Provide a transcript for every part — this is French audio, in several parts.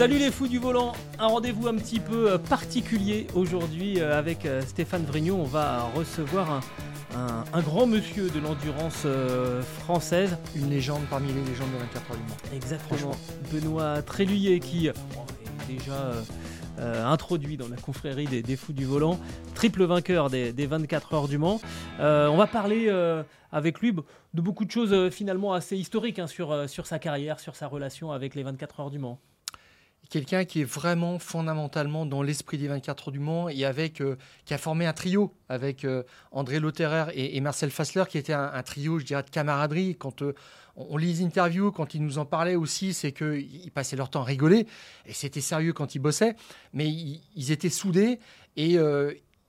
Salut les fous du volant, un rendez-vous un petit peu euh, particulier aujourd'hui euh, avec euh, Stéphane Vrignon. On va recevoir un, un- un grand monsieur de l'endurance euh, française. Une légende parmi les légendes de 24 heures du Mans. Exactement. Benoît Tréluyer qui euh, est déjà euh, introduit dans la confrérie des, des fous du volant, triple vainqueur des, des 24 heures du Mans. On va parler avec lui de beaucoup de choses finalement assez historiques hein, sur, sur sa carrière, sur sa relation avec les 24 heures du Mans. Quelqu'un qui est vraiment fondamentalement dans l'esprit des 24 heures du Mans et avec, euh, qui a formé un trio avec euh, André Lauterer et, Marcel Fassler, qui était un, trio, je dirais, de camaraderie. Quand euh, on, lit les interviews, quand ils nous en parlaient aussi, c'est qu'ils passaient leur temps à rigoler et c'était sérieux quand ils bossaient, mais ils, étaient soudés et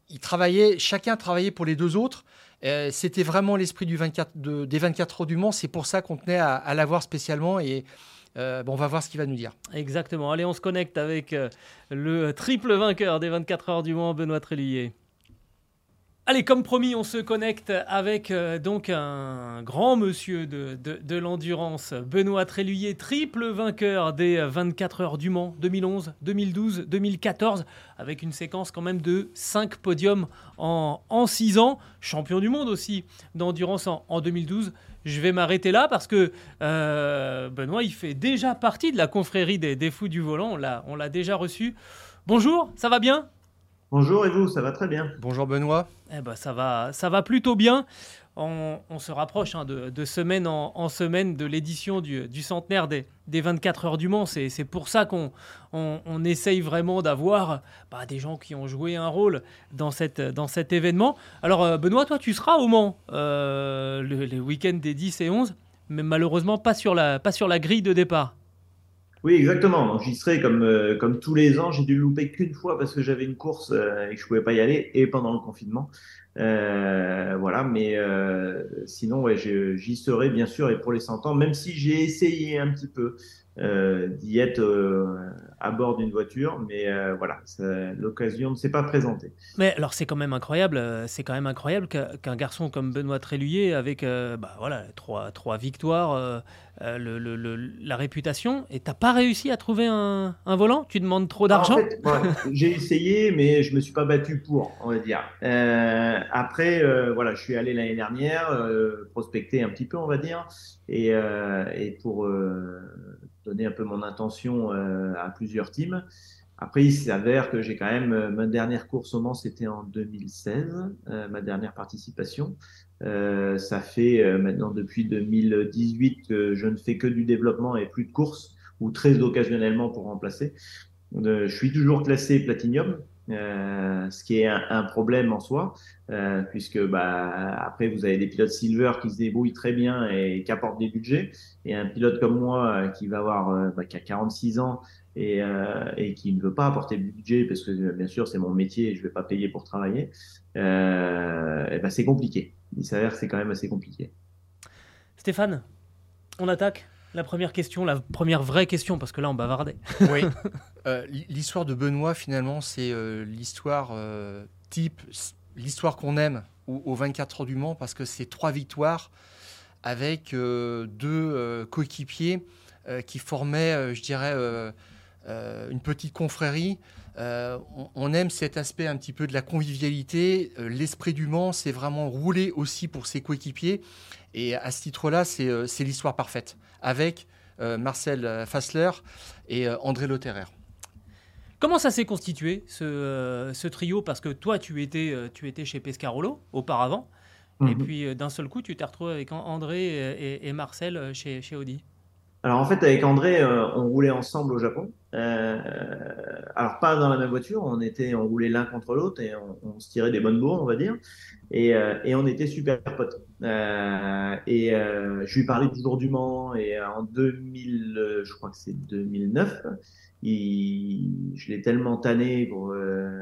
ils travaillaient, chacun travaillait pour les deux autres. C'était vraiment l'esprit du 24 de- des 24 heures du Mans. C'est pour ça qu'on tenait à, à l'avoir spécialement et euh, bon, on va voir ce qu'il va nous dire. Exactement. Allez, on se connecte avec euh, le triple vainqueur des 24 heures du Mans, Benoît Tréluyer. Allez, comme promis, on se connecte avec euh, donc un grand monsieur de, de- l'endurance, Benoît Tréluyer, triple vainqueur des euh, 24 heures du Mans 2011, 2012, 2014, avec une séquence quand même de 5 podiums en, en 6 ans, champion du monde aussi d'endurance en, en 2012. Je vais m'arrêter là parce que euh, Benoît, il fait déjà partie de la confrérie des, des fous du volant. On l'a, on l'a déjà reçu. Bonjour, ça va bien? Bonjour et vous, ça va très bien. Bonjour Benoît. Eh ben, ça va, ça va plutôt bien. On, on se rapproche hein, de, de semaine en, en semaine de l'édition du, du centenaire des, des 24 heures du Mans. C'est, pour ça qu'on on, on essaye vraiment d'avoir bah, des gens qui ont joué un rôle dans, cette, dans cet événement. Alors, euh, Benoît, toi, tu seras au Mans euh, le- les week-ends des 10 et 11, mais malheureusement pas sur la, pas sur la grille de départ. Oui, exactement. Donc, j'y serai comme, euh, comme tous les ans. J'ai dû le louper qu'une fois parce que j'avais une course euh, et que je pouvais pas y aller et pendant le confinement. Euh, voilà, mais euh, sinon, ouais, j'y serai bien sûr et pour les 100 ans, même si j'ai essayé un petit peu euh, d'y être euh, à bord d'une voiture, mais euh, voilà, l'occasion ne s'est pas présentée. Mais alors c'est quand même incroyable, euh, c'est quand même incroyable qu'un garçon comme Benoît Tréluyer, avec euh, bah, voilà trois, trois victoires, euh, le- le- le- la réputation, et t'as pas réussi à trouver un, un volant? Tu demandes trop d'argent En fait, ouais, j'ai essayé, mais je me suis pas battu pour, on va dire. Après, voilà, je suis allé l'année dernière prospecter un petit peu, on va dire, et, et pour donner un peu mon intention à plusieurs teams. Après, il s'avère que j'ai quand même euh, ma dernière course au Mans, c'était en 2016, euh, ma dernière participation. Euh, ça fait maintenant depuis 2018 que je ne fais que du développement et plus de courses, ou très occasionnellement pour remplacer. Je suis toujours classé Platinum, euh, ce qui est un, un problème en soi, euh, puisque bah, après vous avez des pilotes Silver qui se débrouillent très bien et qui apportent des budgets, et un pilote comme moi euh, qui va avoir euh, bah, qui a 46 ans et, et qui ne veut pas apporter de budget parce que bien sûr c'est mon métier et je vais pas payer pour travailler, ben c'est compliqué. Il s'avère que c'est quand même assez compliqué. Stéphane, on attaque? La première question, la première vraie question, parce que là on bavardait. Oui. Euh, l'histoire de Benoît, finalement, c'est euh, l'histoire euh, type, l'histoire qu'on aime au, au 24 heures du Mans, parce que c'est trois victoires avec deux coéquipiers qui formaient, je dirais, une petite confrérie. On, on aime cet aspect un petit peu de la convivialité. L'esprit du Mans, c'est vraiment rouler aussi pour ses coéquipiers. Et à ce titre-là, c'est euh, l'histoire parfaite, avec euh, Marcel euh, Fassler et euh, André Lauterer. Comment ça s'est constitué ce, euh, ce trio? Parce que toi tu étais, euh, tu étais chez Pescarolo auparavant, et Mhm. puis euh, d'un seul coup tu t'es retrouvé avec An- André et, Marcel chez, chez Audi. Alors en fait, avec André, euh, on roulait ensemble au Japon. Euh, alors pas dans la même voiture, on était, on roulait l'un contre l'autre et on, se tirait des bonnes bourres, on va dire, et, et on était super potes. et je lui parlais toujours du Mans et en 2000, je crois que c'est 2009, il, je l'ai tellement tanné pour,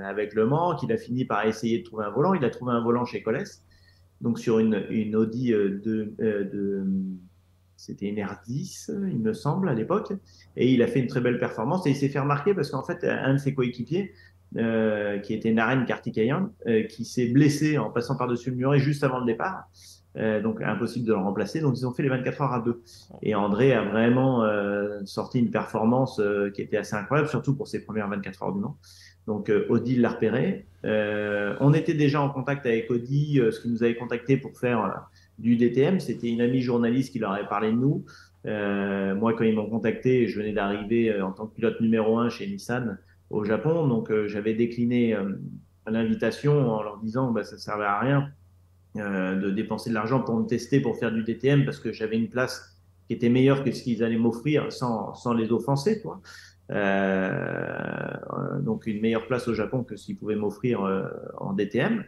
avec le Mans qu'il a fini par essayer de trouver un volant. Il a trouvé un volant chez Colès, donc sur une, une Audi de, de c'était une R10, il me semble, à l'époque. Et il a fait une très belle performance. Et il s'est fait remarquer parce qu'en fait, un de ses coéquipiers, euh, qui était Naren Kartikeyan, euh, qui s'est blessé en passant par-dessus le muret juste avant le départ. Euh, donc impossible de le remplacer. Donc ils ont fait les 24 heures à deux. Et André a vraiment sorti une performance qui était assez incroyable, surtout pour ses premières 24 heures du Mans. Donc Audi l'a repéré. on était déjà en contact avec Audi, ce qui nous avait contacté pour faire du DTM. C'était une amie journaliste qui leur avait parlé de nous. Euh, moi, quand ils m'ont contacté, je venais d'arriver euh, en tant que pilote numéro un chez Nissan au Japon, donc euh, j'avais décliné l'invitation en leur disant bah, ça ne servait à rien de dépenser de l'argent pour me tester pour faire du DTM parce que j'avais une place qui était meilleure que ce qu'ils allaient m'offrir sans, sans les offenser. Quoi. donc une meilleure place au Japon que ce qu'ils pouvaient m'offrir en DTM.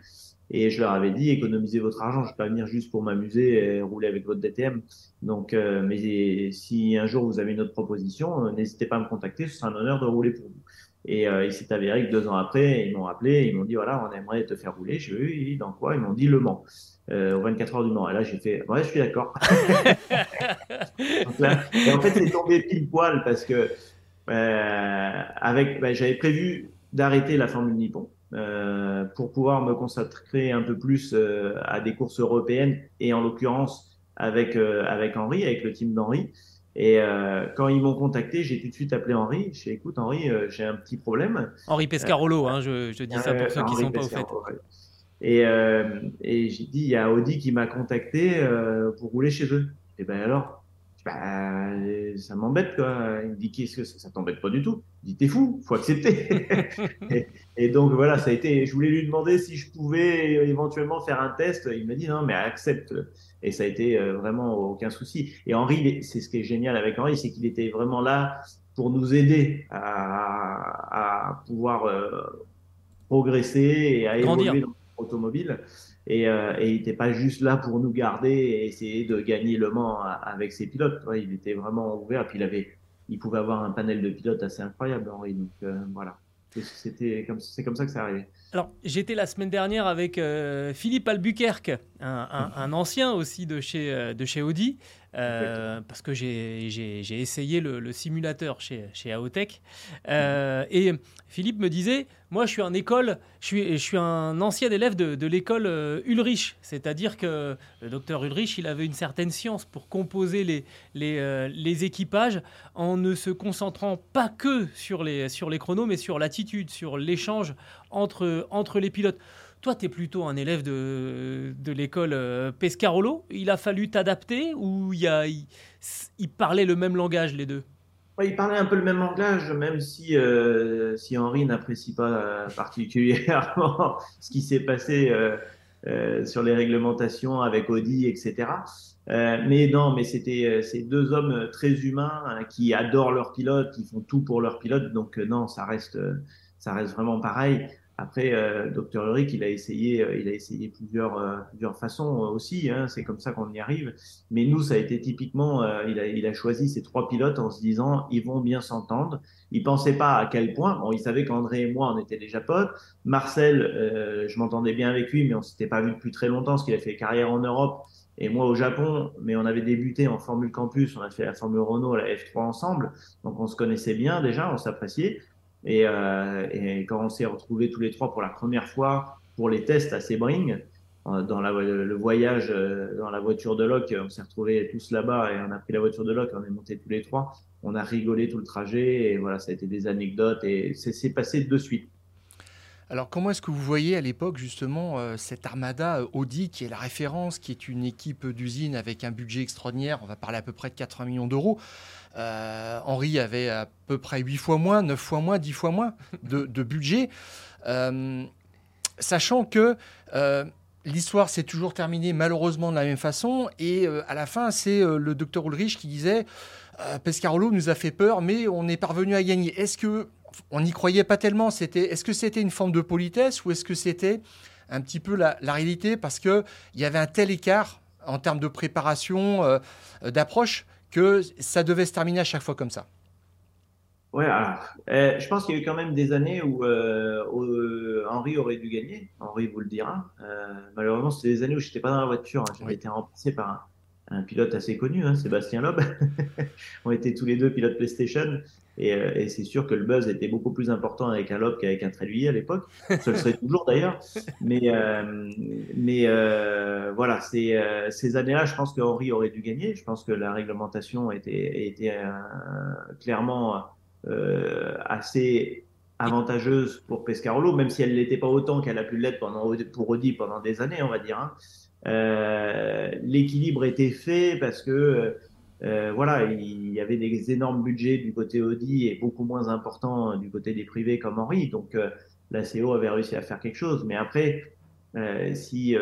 Et je leur avais dit, économisez votre argent, je ne vais pas venir juste pour m'amuser et rouler avec votre DTM. Donc, euh, mais si un jour vous avez une autre proposition, euh, n'hésitez pas à me contacter, ce sera un honneur de rouler pour vous. Et euh, il s'est avéré que deux ans après, ils m'ont appelé, ils m'ont dit, voilà, on aimerait te faire rouler. Je lui ai dans quoi? Ils m'ont dit Le Mans, euh, aux 24 heures du Mans. Et là, j'ai fait, ouais, je suis d'accord. et en fait, c'est tombé pile poil parce que avec, ben, j'avais prévu d'arrêter la Formule Nippon. Euh, pour pouvoir me consacrer un peu plus euh, à des courses européennes et en l'occurrence avec euh, avec Henri, avec le team d'Henri. Et quand ils m'ont contacté, j'ai tout de suite appelé Henri. J'ai dit, écoute Henri, j'ai un petit problème. Henri Pescarolo, hein, je, je, dis ça pour ceux qui sont pas au fait. Et, et j'ai dit, il y a Audi qui m'a contacté pour rouler chez eux. Et ben alors, bah, ça m'embête quoi. Il me dit qu'est-ce que ça, t'embête pas du tout? Il dit t'es fou, faut accepter. et, donc voilà, ça a été. Je voulais lui demander si je pouvais éventuellement faire un test. Il m'a dit non mais accepte. Et ça a été euh, vraiment aucun souci. Et Henri, c'est ce qui est génial avec Henri, c'est qu'il était vraiment là pour nous aider à, à pouvoir euh, progresser et à évoluer dans l'automobile. Et, euh, et il n'était pas juste là pour nous garder et essayer de gagner le Mans avec ses pilotes. il était vraiment ouvert. Puis il avait, il pouvait avoir un panel de pilotes assez incroyable, Henri. Donc euh, voilà. C'était comme, c'est comme ça que ça arrivé. Alors, j'étais la semaine dernière avec euh, Philippe Albuquerque, un, un, ancien aussi de chez, de chez Audi, euh, parce que j'ai essayé le, simulateur chez, chez Aotech. Euh, et Philippe me disait, moi je suis un école, je suis, je suis un ancien élève de, de l'école euh, Ulrich, c'est-à-dire que le docteur Ulrich, il avait une certaine science pour composer les, les, les équipages en ne se concentrant pas que sur les, sur les chronos, mais sur l'attitude, sur l'échange entre, entre les pilotes. Toi, tu es plutôt un élève de, de l'école euh, Pescarolo. Il a fallu t'adapter ou il, a, parlait le même langage, les deux? Il parlait un peu le même langage, même si, euh, si Henri n'apprécie pas euh, particulièrement ce qui s'est passé sur les réglementations avec Audi, etc. mais non, mais c'était ces deux hommes très humains hein, qui adorent leurs pilotes, qui font tout pour leurs pilotes. Donc non, ça reste, ça reste vraiment pareil. Après, euh, Dr Ulrich, il a essayé, euh, il a essayé plusieurs, euh, plusieurs façons aussi. Hein, c'est comme ça qu'on y arrive. Mais nous, ça a été typiquement, il, a, il a choisi ces trois pilotes en se disant, ils vont bien s'entendre. Il pensait pas à quel point. Bon, il savait qu'André et moi, on était déjà potes. Marcel, je m'entendais bien avec lui, mais on s'était pas vu depuis très longtemps, parce qu'il a fait carrière en Europe et moi au Japon, mais on avait débuté en Formule Campus, on a fait la Formule Renault, la F3 ensemble, donc on se connaissait bien déjà, on s'appréciait. Et, euh, et quand on s'est retrouvés tous les trois pour la première fois pour les tests à Sebring, euh, dans le voyage euh, dans la voiture de Locke, on s'est retrouvés tous là-bas et on a pris la voiture de Locke, on est montés tous les trois, on a rigolé tout le trajet et voilà, ça a été des anecdotes et c'est passé de suite. Alors comment est-ce que vous voyez à l'époque justement euh, cette armada Audi qui est la référence, qui est une équipe d'usine avec un budget extraordinaire, on va parler à peu près de 80 millions d'euros. Euh, Henri avait à peu près 8 fois moins, 9 fois moins, 10 fois moins de, budget. Euh, sachant que l'histoire s'est toujours terminée malheureusement de la même façon et à la fin c'est le docteur Ulrich qui disait Pescarolo nous a fait peur mais on est parvenu à gagner. Est-ce que on n'y croyait pas tellement. C'était, est-ce que c'était une forme de politesse ou est-ce que c'était un petit peu la, réalité? Parce qu'il y avait un tel écart en termes de préparation, euh, d'approche, que ça devait se terminer à chaque fois comme ça Ouais, euh, je pense qu'il y a eu quand même des années où euh, Henri aurait dû gagner. Henri vous le dira. malheureusement, c'était des années où je n'étais pas dans la voiture. Hein. J'avais été remplacé par un, un pilote assez connu, hein, Sébastien Loeb. on était tous les deux pilotes PlayStation. Euh, et, c'est sûr que le buzz était beaucoup plus important avec un Loeb qu'avec un Tréluyer à l'époque. Ça le serait toujours d'ailleurs. Mais, euh, euh, voilà, ces années-là, je pense qu'Henri aurait dû gagner. Je pense que la réglementation était, clairement assez avantageuse pour Pescarolo, même si elle n'était pas autant qu'elle a pu l'être pour Audi pendant des années, on va dire. Hein. L'équilibre était fait parce que euh, voilà, il y avait des énormes budgets du côté Audi et beaucoup moins importants du côté des privés comme Henri. Donc euh, la CO avait réussi à faire quelque chose. Mais après, euh, si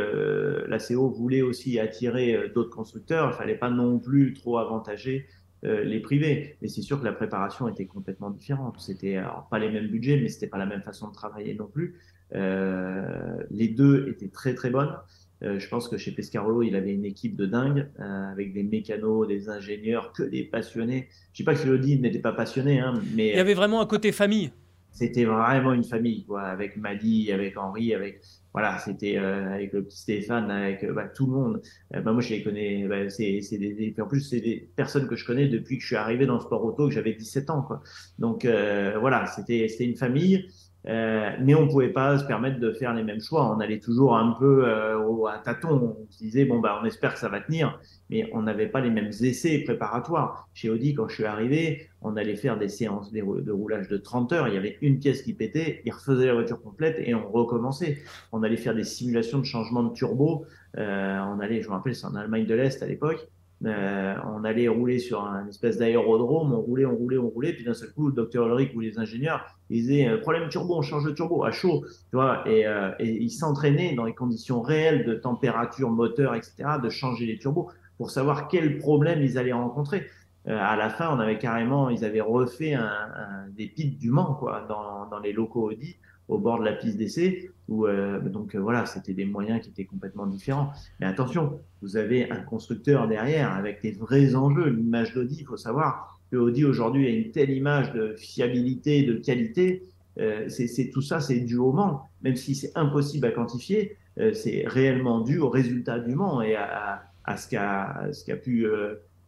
la CO voulait aussi attirer d'autres constructeurs, il fallait pas non plus trop avantager les privés. Mais c'est sûr que la préparation était complètement différente. C'était pas les mêmes budgets, mais c'était pas la même façon de travailler non plus. les deux étaient très très bonnes. Euh, je pense que chez Pescarolo, il avait une équipe de dingue, euh, avec des mécanos, des ingénieurs, que des passionnés. Je ne dis pas que Elodie n'était pas passionné, hein, mais... Il y avait vraiment un côté famille. C'était vraiment une famille, quoi, avec Madi, avec Henri, avec... Voilà, c'était euh, avec le petit Stéphane, avec bah, tout le monde. Bah, moi, je les connais. Bah, c'est, des, en plus, c'est des personnes que je connais depuis que je suis arrivé dans le sport auto, que j'avais 17 ans. Quoi. Donc voilà, c'était, c'était une famille. Euh, mais on pouvait pas se permettre de faire les mêmes choix. On allait toujours un peu euh, à tâtons. On se disait bon bah on espère que ça va tenir, mais on n'avait pas les mêmes essais préparatoires. Chez Audi, quand je suis arrivé, on allait faire des séances de roulage de 30 heures. Il y avait une pièce qui pétait, il refaisait la voiture complète et on recommençait. On allait faire des simulations de changement de turbo. Euh, on allait, je me rappelle, c'est en Allemagne de l'Est à l'époque. Euh, on allait rouler sur un espèce d'aérodrome, on roulait, on roulait, on roulait, puis d'un seul coup, le docteur Ulrich ou les ingénieurs, ils disaient euh, problème turbo, on change de turbo à chaud, tu vois, et, euh, et ils s'entraînaient dans les conditions réelles de température, moteur, etc., de changer les turbos pour savoir quel problème ils allaient rencontrer. Euh, à la fin, on avait carrément, ils avaient refait un, un des pits du Mans, quoi, dans, dans les locaux Audi au bord de la piste d'essai. Où, euh, donc euh, voilà, c'était des moyens qui étaient complètement différents. Mais attention, vous avez un constructeur derrière avec des vrais enjeux. L'image d'Audi, il faut savoir que Audi aujourd'hui a une telle image de fiabilité, de qualité. Euh, c'est tout ça, c'est dû au Mans, même si c'est impossible à quantifier. Euh, c'est réellement dû au résultat du Mans et à, à, ce qu'a ce qu'a pu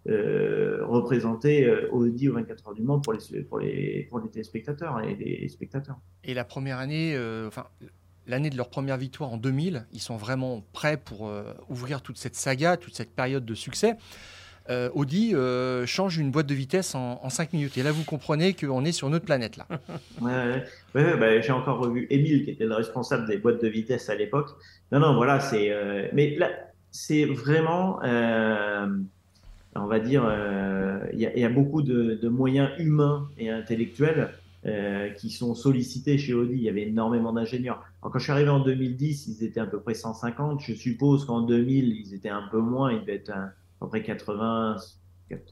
euh, représenter euh, Audi au 24 heures du Mans pour les, pour les, pour les téléspectateurs et les spectateurs. Et la première année, euh, enfin, l'année de leur première victoire en 2000, ils sont vraiment prêts pour ouvrir toute cette saga, toute cette période de succès. Audi change une boîte de vitesse en, en, 5 minutes. Et là, vous comprenez qu'on est sur une autre planète. Là. ouais, ouais, bah, J'ai encore revu Émile, qui était le responsable des boîtes de vitesse à l'époque. Non, non, voilà, c'est. mais là, c'est vraiment on va dire, euh, il y, a beaucoup de, moyens humains et intellectuels euh, qui sont sollicités chez Audi. Il y avait énormément d'ingénieurs. Quand je suis arrivé en 2010, ils étaient à peu près 150. Je suppose qu'en 2000, ils étaient un peu moins. Ils devaient être à, peu près 80,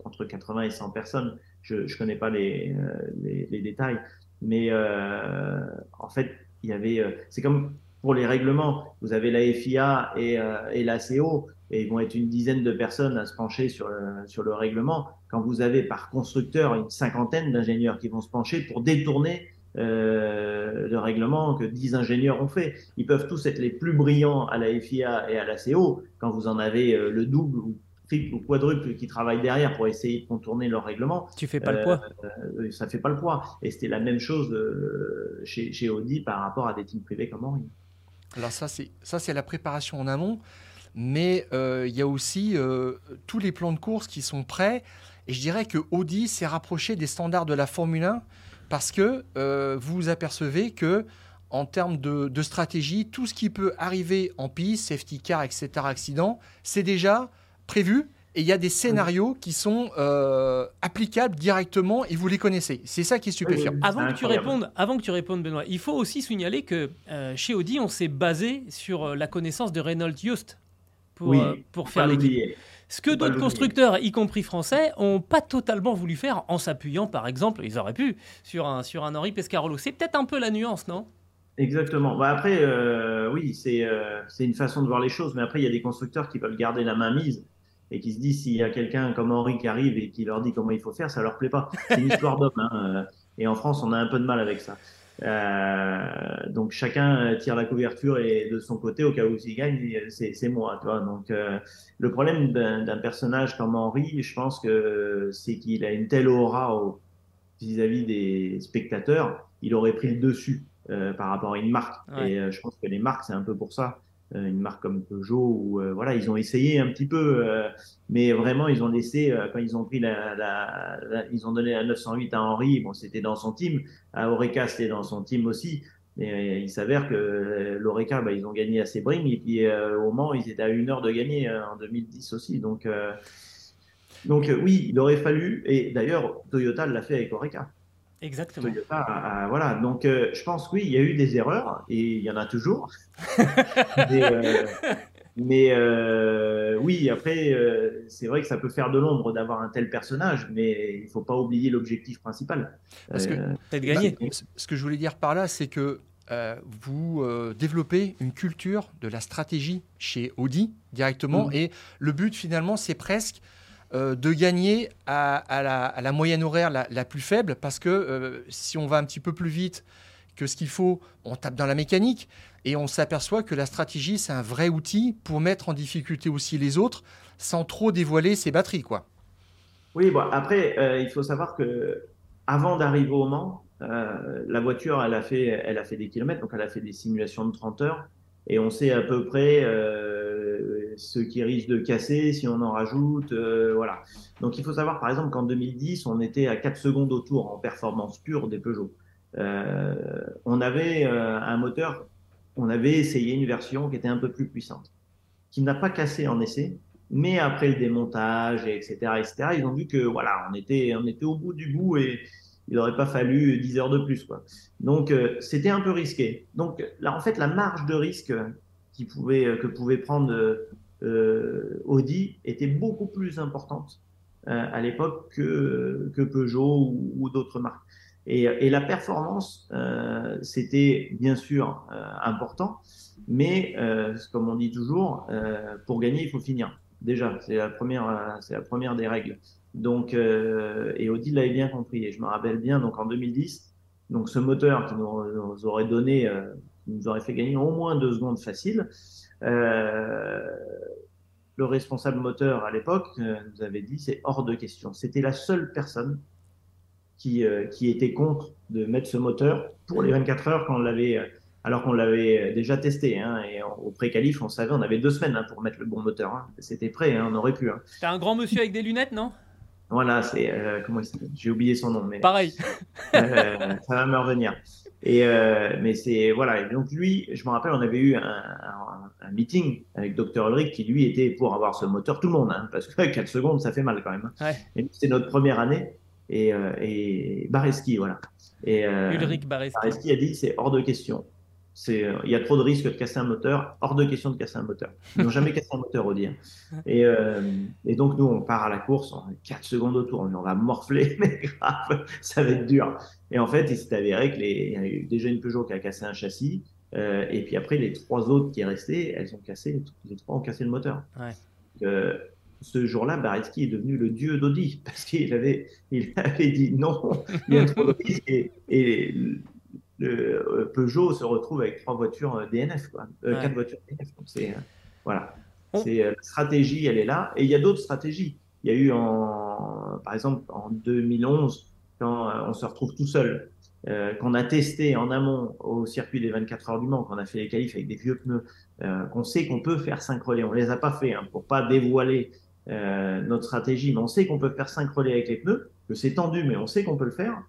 entre 80 et 100 personnes. Je ne connais pas les, euh, les, les, détails. Mais en fait, il y avait. c'est comme pour les règlements. Vous avez la FIA et, et la CO et ils vont être une dizaine de personnes à se pencher sur le, sur le règlement, quand vous avez par constructeur une cinquantaine d'ingénieurs qui vont se pencher pour détourner euh, le règlement que dix ingénieurs ont fait. Ils peuvent tous être les plus brillants à la FIA et à la CO, quand vous en avez euh, le double ou triple ou quadruple qui travaillent derrière pour essayer de contourner leur règlement. Tu fais pas le poids. Euh, euh, ça fait pas le poids. Et c'était la même chose euh, chez, chez Audi par rapport à des teams privés comme Henry. Alors ça, c'est ça, c'est la préparation en amont mais euh, il y a aussi euh, tous les plans de course qui sont prêts. Et je dirais que Audi s'est rapproché des standards de la Formule 1 parce que euh, vous vous apercevez que en termes de, stratégie, tout ce qui peut arriver en piste, safety car, etc., accident, c'est déjà prévu. Et il y a des scénarios qui sont applicables directement et vous les connaissez. C'est ça qui est stupéfiant. avant, que tu répondes, avant que tu répondes, Benoît, il faut aussi signaler que chez Audi, on s'est basé sur la connaissance de Reynolds Yost pour, oui, euh, pour faire l'équipe. Ce que d'autres constructeurs, y compris français, ont pas totalement voulu faire en s'appuyant, par exemple, ils auraient pu, sur un, sur un Henri Pescarolo. C'est peut-être un peu la nuance, non? Exactement. Bah après, euh, oui, c'est euh, c'est une façon de voir les choses, mais après, il y a des constructeurs qui veulent garder la main mise et qui se disent s'il y a quelqu'un comme Henri qui arrive et qui leur dit comment il faut faire, ça leur plaît pas. C'est une histoire d'homme. Hein, et en France, on a un peu de mal avec ça. Euh, donc chacun tire la couverture et de son côté, au cas où il gagne, c'est moi. Tu vois donc euh, le problème d'un personnage comme Henri, je pense que c'est qu'il a une telle aura vis-à-vis des spectateurs, il aurait pris le dessus euh, par rapport à une marque. Et je pense que les marques, c'est un peu pour ça. Euh, une marque comme Peugeot où euh, voilà ils ont essayé un petit peu euh, mais vraiment ils ont laissé quand ils ont pris la, ils ont donné la 908 à Henri bon c'était dans son team. À Oreca c'était dans son team aussi. Mais il s'avère que l'Oreca bah, ils ont gagné à Sebring et puis au Mans ils étaient à une heure de gagner en 2010 aussi. Donc donc oui il aurait fallu et d'ailleurs Toyota l'a fait avec Oreca Exactement. voilà, donc euh, je pense oui, il y a eu des erreurs et il y en a toujours. mais, euh, euh, oui, après, c'est vrai que ça peut faire de l'ombre d'avoir un tel personnage, mais il ne faut pas oublier l'objectif principal. Parce que peut-être gagné. Bah, ce que je voulais dire par là, c'est que vous développez une culture de la stratégie chez Audi directement, mmh. et le but finalement, c'est presque euh, de gagner à, la, moyenne horaire la, plus faible, parce que euh, si on va un petit peu plus vite que ce qu'il faut, on tape dans la mécanique, et on s'aperçoit que la stratégie, c'est un vrai outil pour mettre en difficulté aussi les autres, sans trop dévoiler ses batteries. quoi. Oui, bon, après, euh, il faut savoir que avant d'arriver au Mans, la voiture, elle a, fait, elle a fait des kilomètres, donc elle a fait des simulations de 30 heures, et on sait à peu près ce qui risque de casser si on en rajoute. Euh, voilà. Donc il faut savoir par exemple qu'en 2010, on était à 4 secondes au tour en performance pure des Peugeot. Euh, on avait euh, un moteur, on avait essayé une version qui était un peu plus puissante, qui n'a pas cassé en essai, mais après le démontage, etc., etc., ils ont vu que voilà, on était, on était au bout du bout et il n'aurait pas fallu 10 heures de plus. Quoi. Donc c'était un peu risqué. Donc là, en fait, la marge de risque qui pouvait, que pouvait prendre Audi était beaucoup plus importante euh, à l'époque que, que Peugeot ou, d'autres marques. Et, et, la performance, euh, c'était bien sûr important, mais comme on dit toujours, pour gagner, il faut finir. Déjà, c'est la première, c'est la première des règles. Donc, et Audi l'avait bien compris. Et je me rappelle bien, donc en 2010, donc ce moteur qui nous, aurait donné, nous aurait fait gagner au moins deux secondes faciles, euh, le responsable moteur à l'époque euh, nous avait dit c'est hors de question. C'était la seule personne qui, euh, qui était contre de mettre ce moteur pour les 24 heures quand on l'avait alors qu'on l'avait déjà testé. Hein, et au pré-qualif, on savait, on avait deux semaines hein, pour mettre le bon moteur. Hein. C'était prêt, on aurait pu. C'était un grand monsieur avec des lunettes, non? Voilà, c'est comment J'ai oublié son nom, mais pareil. ça va me revenir. Et euh, mais c'est voilà. donc lui, je me rappelle, on avait eu un, un, un meeting avec Dr Ulrich qui lui était pour avoir ce moteur tout le monde, hein, parce que 4 secondes, ça fait mal quand même. Hein. Ouais. C'est notre première année et, euh, et Bareski, voilà. Et euh, Ulrich Bareski. Bareski a dit c'est hors de question. C'est, euh, il y a trop de risques de casser un moteur, hors de question de casser un moteur. Ils n'ont jamais cassé un moteur au dire. Et, euh, et, donc nous, on part à la course, en 4 secondes au tour, on va morfler, mais grave, ça va être dur. Et en fait, il s'est avéré qu'il y a eu déjà une Peugeot qui a cassé un châssis, euh, et puis après, les trois autres qui est resté, elles ont cassé, les trois ont cassé le moteur. Ouais. Euh, ce jour-là, Bareski est devenu le dieu d'Audi parce qu'il avait, il avait dit non, il y a trop de risques. Et, et le, euh, Peugeot se retrouve avec trois voitures euh, DNF, quoi, euh, quatre voitures DNF. Donc c'est voilà, c'est la stratégie, elle est là. Et il y a d'autres stratégies. Il y a eu en, par exemple, en 2011, quand on se retrouve tout seul, qu'on a testé en amont au circuit des 24 heures du Mans, qu'on a fait les qualifs avec des vieux pneus, qu'on sait qu'on peut faire 5 relais. On les a pas fait hein, pour pas dévoiler notre stratégie, mais on sait qu'on peut faire 5 relais avec les pneus, que c'est tendu, mais on sait qu'on peut le faire.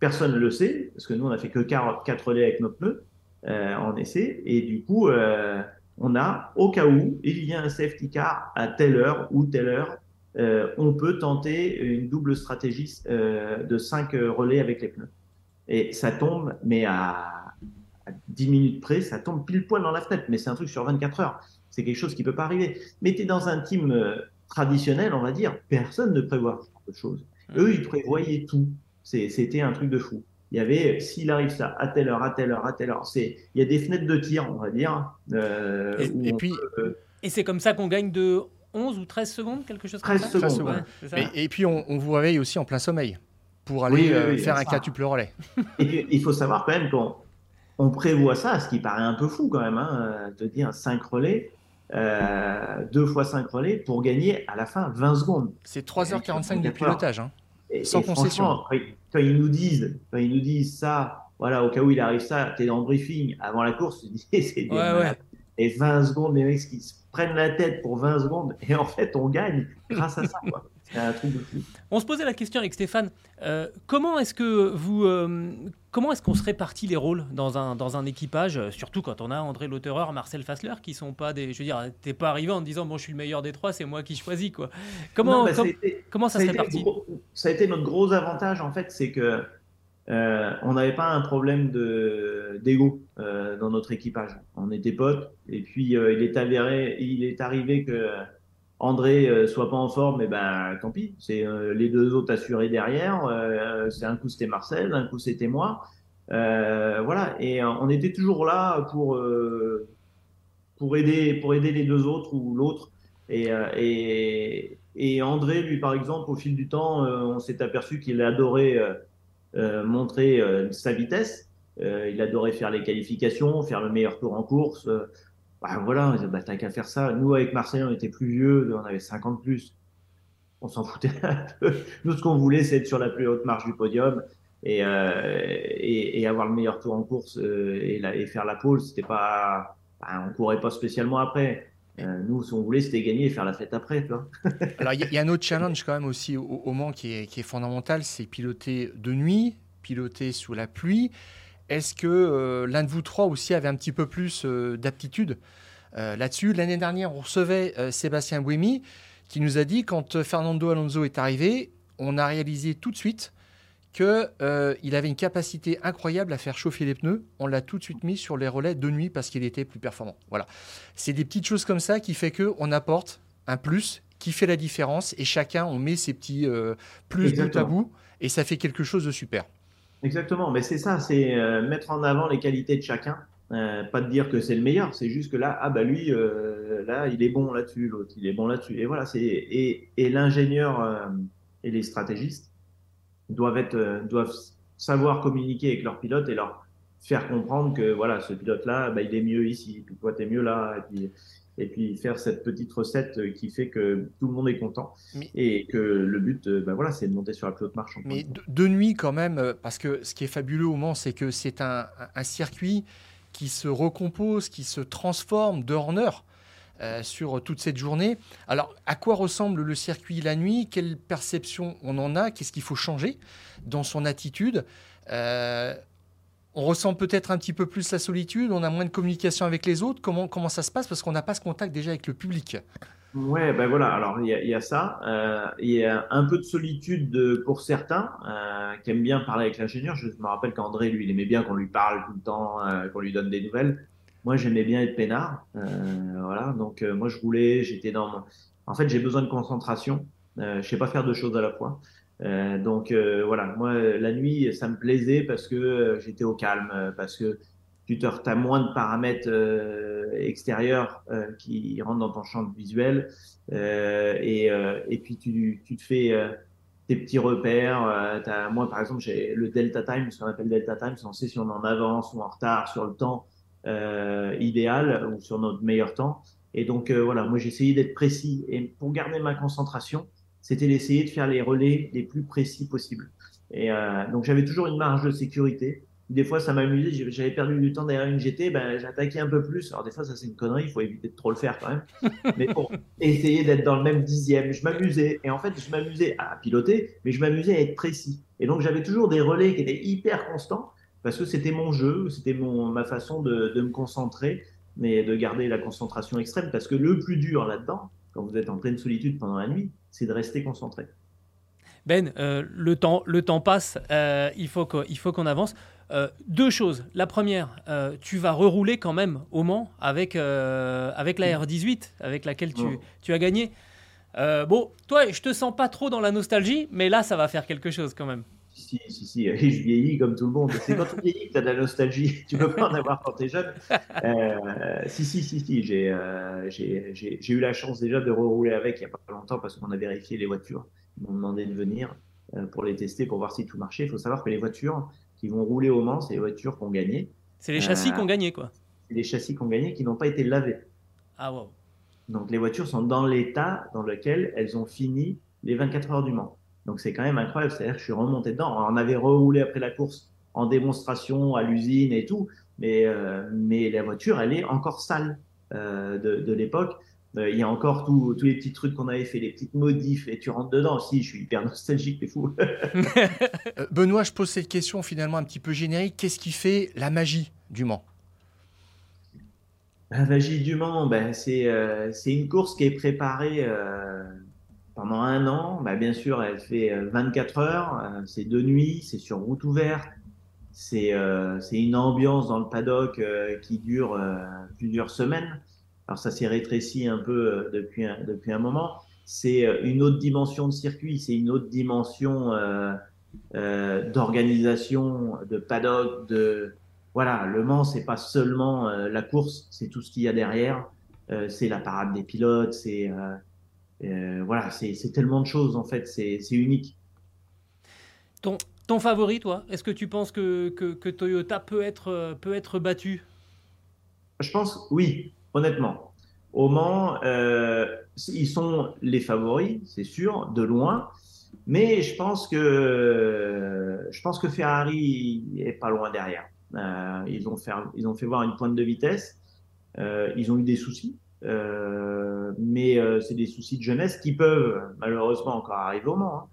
Personne ne le sait, parce que nous, on n'a fait que 4 relais avec nos pneus euh, en essai. Et du coup, euh, on a, au cas où il y a un safety car à telle heure ou telle heure, euh, on peut tenter une double stratégie de 5 relais avec les pneus. Et ça tombe, mais à, à 10 minutes près, ça tombe pile poil dans la fenêtre. Mais c'est un truc sur 24 heures. c'est quelque chose qui peut pas arriver. Mais tu es dans un team traditionnel, on va dire, personne ne prévoit ce de choses. Eux, ils prévoyaient tout. C'était un truc de fou. Il y avait, s'il arrive ça, à telle heure, à telle heure, à telle heure. Il y a des fenêtres de tir, on va dire. Euh, et, puis, et c'est comme ça qu'on gagne de 11 ou 13 secondes, quelque chose comme ça 13 secondes. et, puis, on, vous réveille aussi en plein sommeil pour aller euh, faire un quatuple relais. Et il faut savoir quand même qu'on on prévoit ça, ce qui paraît un peu fou quand même, hein, de dire 5 relais, euh, 2 fois 5 relais pour gagner à la fin 20 secondes. C'est 3h45 de pilotage, hein, sans concession. Quand ils nous disent, quand ils nous disent ça, voilà, au cas où il arrive ça, tu es dans le briefing avant la course, tu dis c'est des ouais, Et 20 secondes, les mecs qui se prennent la tête pour 20 secondes, et en fait, on gagne grâce à ça. Quoi. On se posait la question avec Stéphane. Euh, comment est-ce que vous, euh, comment est-ce qu'on se répartit les rôles dans un, dans un équipage, surtout quand on a André Lautereur, Marcel Fassler, qui sont pas des, je veux dire, t'es pas arrivé en disant bon, je suis le meilleur des trois, c'est moi qui choisis quoi. Comment, bah, comment ça, se répartit Ça a été notre gros avantage en fait, c'est que euh, on n'avait pas un problème de d'ego dans notre équipage. On était potes et puis il est avéré, il est arrivé que André euh, soit pas en forme, mais eh ben tant pis. C'est euh, les deux autres assurés derrière. Euh, c'est un coup c'était Marcel, un coup c'était moi. voilà. Et on était toujours là pour pour aider pour aider les deux autres ou l'autre. Et, et, et André, lui par exemple, au fil du temps, on s'est aperçu qu'il adorait montrer sa vitesse. il adorait faire les qualifications, faire le meilleur tour en course bah voilà, bah, t'as qu'à faire ça. Nous, avec Marseille, on était plus vieux, on avait 50 plus. On s'en foutait un peu. Nous, ce qu'on voulait, c'est être sur la plus haute marche du podium et, euh, et, avoir le meilleur tour en course euh, et, faire la pole. C'était pas, bah, on courait pas spécialement après. Euh, nous, ce qu'on voulait, c'était gagner et faire la fête après. Alors, il y, a un autre challenge quand même aussi au, au Mans qui est, qui est fondamental, c'est piloter de nuit, piloter sous la pluie. Est-ce que euh, l'un de vous trois aussi avait un petit peu plus euh, d'aptitude? Euh, là-dessus L'année dernière, on recevait Sébastien Buemi qui nous a dit quand Fernando Alonso est arrivé, on a réalisé tout de suite qu'il avait une capacité incroyable à faire chauffer les pneus. On l'a tout de suite mis sur les relais de nuit parce qu'il était plus performant. Voilà. C'est des petites choses comme ça qui fait qu'on apporte un plus qui fait la différence et chacun, on met ses petits plus bout à bout et ça fait quelque chose de super. Exactement, mais c'est ça, c'est euh, mettre en avant les qualités de chacun. Euh, pas de dire que c'est le meilleur, c'est juste que là, ah bah lui, euh, là, il est bon là-dessus, l'autre, il est bon là-dessus. Et voilà, c'est et, et l'ingénieur et les stratégistes doivent être, doivent savoir communiquer avec leurs pilotes et leur faire comprendre que voilà, ce pilote-là, bah, il est mieux ici, puis toi, t'es mieux là, et puis et puis faire cette petite recette euh, qui fait que tout le monde est content et que le but, ben voilà, c'est de monter sur la plus haute marche. Mais de, nuit quand même, euh, parce que ce qui est fabuleux au Mans, c'est que c'est un, circuit qui se recompose, qui se transforme d'heure en heure. sur toute cette journée. Alors, à quoi ressemble le circuit la nuit? Quelle perception on en a? Qu'est-ce qu'il faut changer dans son attitude? On ressent peut-être un petit peu plus la solitude, on a moins de communication avec les autres. Comment, ça se passe? Parce qu'on n'a pas ce contact déjà avec le public. Ouais, ben voilà, alors il y, a ça. Euh, il y a un peu de solitude pour certains euh, qui aiment bien parler avec l'ingénieur. Je me rappelle qu'André, lui, il aimait bien qu'on lui parle tout le temps, euh, qu'on lui donne des nouvelles. Moi, j'aimais bien être peinard. voilà, donc moi, je roulais, j'étais dans. En fait, j'ai besoin de concentration. je sais pas faire deux choses à la fois. Euh, donc euh, voilà, moi la nuit ça me plaisait parce que euh, j'étais au calme, parce que tu as moins de paramètres extérieurs qui rentrent dans ton champ visuel et, et puis tu, tu te fais tes petits repères. As, moi par exemple j'ai le delta time, ce qu'on appelle delta time, c'est on sait si on est en avance ou en retard sur le temps idéal ou sur notre meilleur temps. Et donc voilà, moi essayé d'être précis et pour garder ma concentration c'était d'essayer de faire les relais les plus précis possibles. Et euh, donc j'avais toujours une marge de sécurité. Des fois, ça m'amusait. J'avais perdu du temps derrière une GT, ben, j'attaquais un peu plus. Alors des fois, ça c'est une connerie. Il faut éviter de trop le faire quand même. Mais pour essayer d'être dans le même dixième, je m'amusais. Et en fait, je m'amusais à piloter, mais je m'amusais à être précis. Et donc j'avais toujours des relais qui étaient hyper constants parce que c'était mon jeu, c'était mon ma façon de, de me concentrer, mais de garder la concentration extrême. Parce que le plus dur là-dedans, quand vous êtes en pleine solitude pendant la nuit, c'est de rester concentré. Ben, le, temps, le temps passe, il faut qu'on avance. deux choses. La première, tu vas rerouler quand même au Mans avec, avec la R18 avec laquelle tu, tu as gagné. bon, toi, je te sens pas trop dans la nostalgie, mais là, ça va faire quelque chose quand même si, si, si, je vieillis comme tout le monde. C'est quand tu vieillis que tu as de la nostalgie. Tu peux pas en avoir quand tu es jeune. Euh, si, si, si, si. Euh, j'ai eu la chance déjà de rerouler avec il n'y a pas longtemps parce qu'on a vérifié les voitures. Ils m'ont demandé de venir euh, pour les tester, pour voir si tout marchait. Il faut savoir que les voitures qui vont rouler au Mans, c'est les voitures qui ont gagné. C'est les châssis qui ont gagné, quoi. C'est les châssis qui ont gagné qui n'ont pas été lavés. Ah, wow. Donc les voitures sont dans l'état dans lequel elles ont fini les 24 heures du Mans. Donc c'est quand même incroyable. C'est-à-dire que je suis remonté dedans. on avait reroulé après la course en démonstration à l'usine et tout, mais, euh, mais la voiture, elle est encore sale euh, de, de l'époque. Euh, il y a encore tous les petits trucs qu'on avait fait, les petites modifs, et tu rentres dedans aussi. Je suis hyper nostalgique, t'es fou. Benoît, je pose cette question finalement un petit peu générique. Qu'est-ce qui fait la magie du Mans? La magie du Mans, ben, c'est c'est une course qui est préparée pendant un an, bah, bien sûr, elle fait 24 euh, heures, euh, c'est de nuit, c'est sur route ouverte, c'est euh, une ambiance dans le paddock qui dure plusieurs semaines. Alors ça s'est rétréci un peu depuis, un, depuis un moment. C'est une autre dimension de circuit, c'est une autre dimension d'organisation, de paddock, de voilà. Le Mans, c'est pas seulement la course, c'est tout ce qu'il y a derrière. c'est la parade des pilotes, c'est euh, voilà, c'est tellement de choses en fait, c'est unique. Ton, ton favori, toi Est-ce que tu penses que, que, Toyota peut être, peut être battu? Je pense oui, honnêtement. Au Mans, euh, ils sont les favoris, c'est sûr, de loin. Mais je pense que je pense que Ferrari est pas loin derrière. Euh, ils ont fait ils ont fait voir une pointe de vitesse. ils ont eu des soucis. Euh, mais euh, c'est des soucis de jeunesse qui peuvent malheureusement encore arriver au Mans. Hein.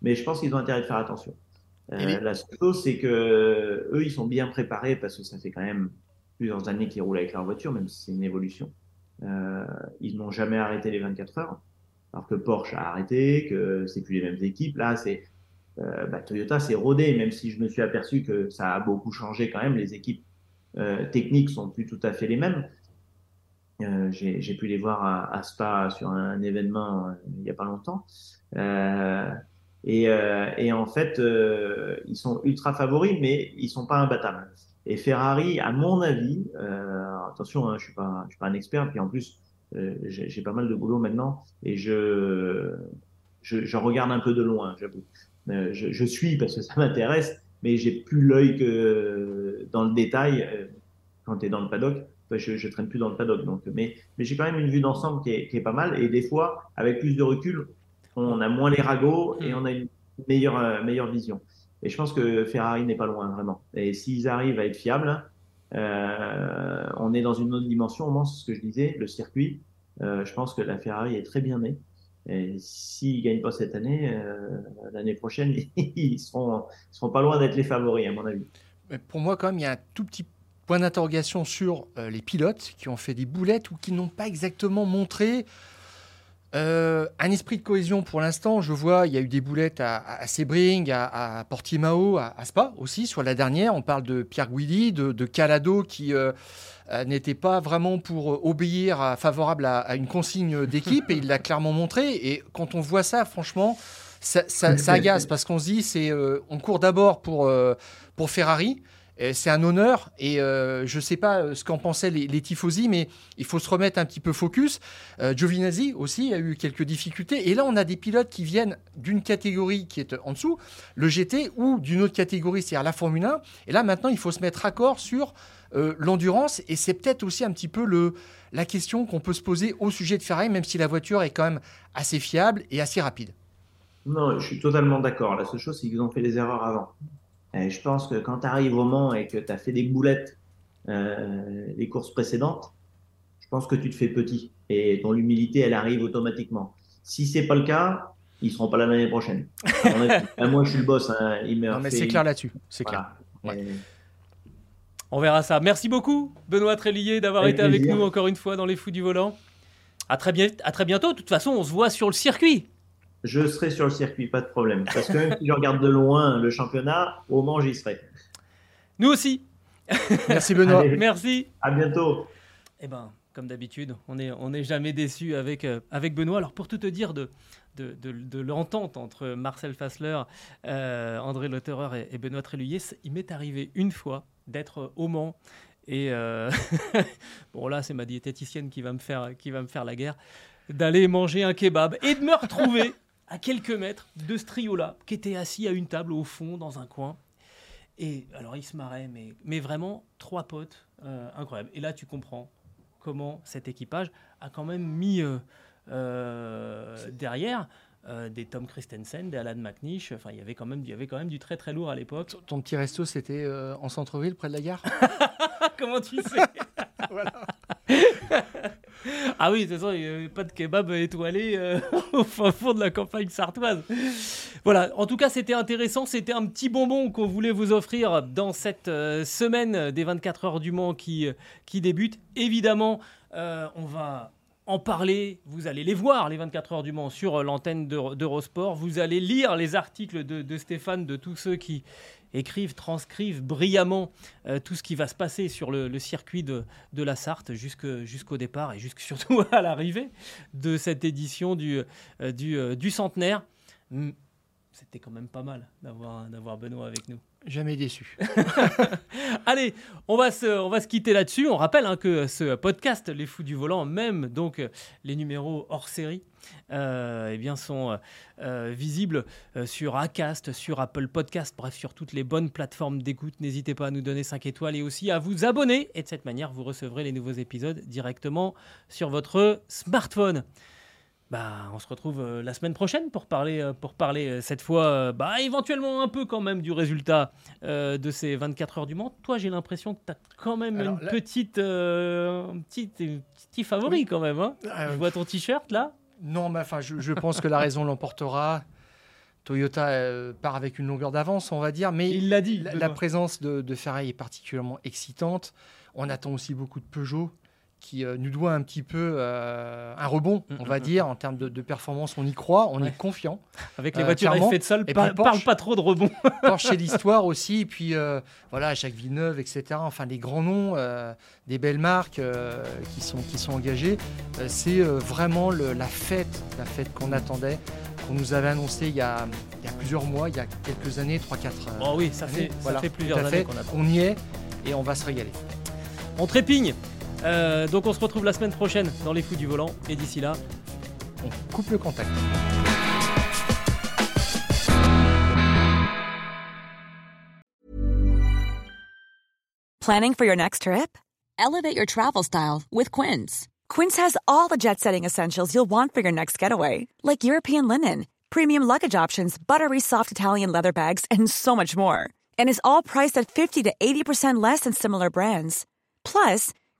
Mais je pense qu'ils ont intérêt de faire attention. Euh, la seule chose, c'est que eux, ils sont bien préparés parce que ça fait quand même plusieurs années qu'ils roulent avec leur voiture, même si c'est une évolution. ils n'ont jamais arrêté les 24 heures, alors que Porsche a arrêté, que c'est plus les mêmes équipes. Là, c'est bah, Toyota, c'est rodé, même si je me suis aperçu que ça a beaucoup changé quand même. Les équipes techniques sont plus tout à fait les mêmes. Euh, j'ai pu les voir à, Spa sur un, événement euh, il n'y a pas longtemps. Euh, et, en fait, ils sont ultra favoris, mais ils sont pas imbattables. Et Ferrari, à mon avis, attention, hein, je suis suis pas un expert, puis en plus, j'ai pas mal de boulot maintenant, et je, je, je regarde un peu de loin, j'avoue. Je, je, suis parce que ça m'intéresse, mais j'ai plus l'œil que dans le détail quand tu es dans le paddock je, je traîne plus dans le paddock. Donc, mais, mais j'ai quand même une vue d'ensemble qui est, qui est, pas mal. Et des fois, avec plus de recul, on a moins les ragots et mm. on a une meilleure, euh, meilleure vision. Et je pense que Ferrari n'est pas loin, vraiment. Et s'ils arrivent à être fiables, euh, on est dans une autre dimension. Au moins, c'est ce que je disais, le circuit. Euh, je pense que la Ferrari est très bien née. Et s'ils ne gagnent pas cette année, l'année prochaine, ils seront, ils seront pas loin d'être les favoris, à mon avis. Mais pour moi, quand même, il y a un tout petit Point d'interrogation sur euh, les pilotes qui ont fait des boulettes ou qui n'ont pas exactement montré euh, un esprit de cohésion pour l'instant. Je vois, il y a eu des boulettes à, Sebring, à, Portimao, à, Spa aussi sur la dernière. On parle de Pierre Guidi, de, Calado qui euh, n'était pas vraiment pour obéir favorable à, une consigne d'équipe et il l'a clairement montré. Et quand on voit ça, franchement, ça, agace parce qu'on se dit, c'est, on court d'abord pour, pour Ferrari. Euh, c'est un honneur et euh, je ne sais pas euh, ce qu'en pensaient les, les, tifosi, mais il faut se remettre un petit peu focus. Giovinazzi aussi a eu quelques difficultés et là on a des pilotes qui viennent d'une catégorie qui est en dessous, le GT, ou d'une autre catégorie, c'est-à-dire la Formule 1. Et là maintenant il faut se mettre d'accord sur l'endurance et c'est peut-être aussi un petit peu le, la question qu'on peut se poser au sujet de Ferrari, même si la voiture est quand même assez fiable et assez rapide. Non, je suis totalement d'accord. La seule chose, c'est qu'ils ont fait des erreurs avant. Et je pense que quand tu arrives au Mans et que tu as fait des boulettes euh, les courses précédentes, je pense que tu te fais petit et ton humilité, elle arrive automatiquement. Si c'est pas le cas, ils seront pas là l'année prochaine. moi, je suis le boss. Hein, il non, mais c'est clair là-dessus. C'est clair. On verra ça. Merci beaucoup, Benoît Trélier, d'avoir été avec nous encore une fois dans les Fous du Volant. À très, bien, à très bientôt. De toute façon, on se voit sur le circuit. Je serai sur le circuit, pas de problème. Parce que même si je regarde de loin le championnat, au Mans, j'y serai. Nous aussi. Merci Benoît. Allez. Merci. À bientôt. Eh ben, comme d'habitude, on n'est on est jamais déçu avec, euh, avec Benoît. Alors, pour tout te dire de, de, de- de l'entente entre Marcel Fassler, euh, André Lotterer et, et Benoît Tréluyer, il m'est arrivé une fois d'être au Mans. Et euh, bon, là, c'est ma diététicienne qui va me faire, qui va me faire la guerre, d'aller manger un kebab et de me retrouver à quelques mètres de ce trio-là, qui était assis à une table au fond, dans un coin. Et alors, il se marrait, mais, mais vraiment, trois potes euh, incroyables. Et là, tu comprends comment cet équipage a quand même mis euh, euh, derrière euh, des Tom Christensen, des Alan McNish. Enfin, il y avait quand même, il y avait quand même du très très lourd à l'époque. Ton petit resto, c'était euh, en centre-ville, près de la gare? Comment tu sais Ah oui, de toute façon, il n'y avait pas de kebab étoilé euh, au fond de la campagne sartoise. Voilà, en tout cas, c'était intéressant. C'était un petit bonbon qu'on voulait vous offrir dans cette euh, semaine des 24 heures du Mans qui, euh, débute. Évidemment, on va en parler. Vous allez les voir, les 24 heures du Mans, sur l'antenne d'Euro- d'Eurosport. Vous allez lire les articles de Stéphane, de tous ceux qui écrivent, transcrivent brillamment euh, tout ce qui va se passer sur le, le circuit de, de la Sarthe jusqu'au départ et jusque surtout à l'arrivée de cette édition du, euh, du, euh, du centenaire. Hmm, C'était quand même pas mal d'avoir Benoît avec nous. Jamais déçu. Allez, on va se, on va se quitter là-dessus. On rappelle hein, que ce podcast, Les Fous du Volant, même donc les numéros hors série, eh bien, sont euh, euh, visibles euh, sur Acast, sur Apple Podcast, bref, sur toutes les bonnes plateformes d'écoute. N'hésitez pas à nous donner 5 étoiles et aussi à vous abonner. Et de cette manière, vous recevrez les nouveaux épisodes directement sur votre smartphone. Bah, on se retrouve euh, la semaine prochaine pour parler, euh, pour parler euh, cette fois, euh, bah, éventuellement un peu quand même du résultat euh, de ces 24 heures du Mans. Toi, j'ai l'impression que tu as quand même Alors, une là- petite, euh, un petit, favori Oui. quand même. Hein Euh, Je vois ton t-shirt là. Non, mais enfin, je, je pense que la raison l'emportera. Toyota euh, part avec une longueur d'avance, on va dire, mais Il l'a dit. la présence de, de Ferrari est particulièrement excitante. On attend aussi beaucoup de Peugeot qui euh, nous doit un petit peu euh, un rebond, Mm, on mm, va mm. dire, en termes de, de performance. On y croit, on Ouais. est confiant. Avec les euh, voitures à effet de sol, par- Porsche. parle pas trop de rebond. Porsche, l'histoire aussi. Et puis, euh, voilà, Jacques Villeneuve, etc. Enfin, les grands noms, des belles marques qui, sont, qui sont engagées. C'est vraiment le- la fête, la fête qu'on attendait, qu'on nous avait annoncé il y, a, il y a plusieurs mois, il y a quelques années, 3-4 Oh oui, ça années. fait, ça fait plusieurs années qu'on. On y est et on va se régaler. On trépigne. Euh, donc on se retrouve la semaine prochaine dans les fous du volant. Et d'ici là, On coupe le contact. Planning for your next trip? Elevate your travel style with Quince. Quince has all the jet setting essentials you'll want for your next getaway, like European linen, premium luggage options, buttery soft Italian leather bags, and so much more. And is all priced at 50 to 80% less than similar brands. Plus,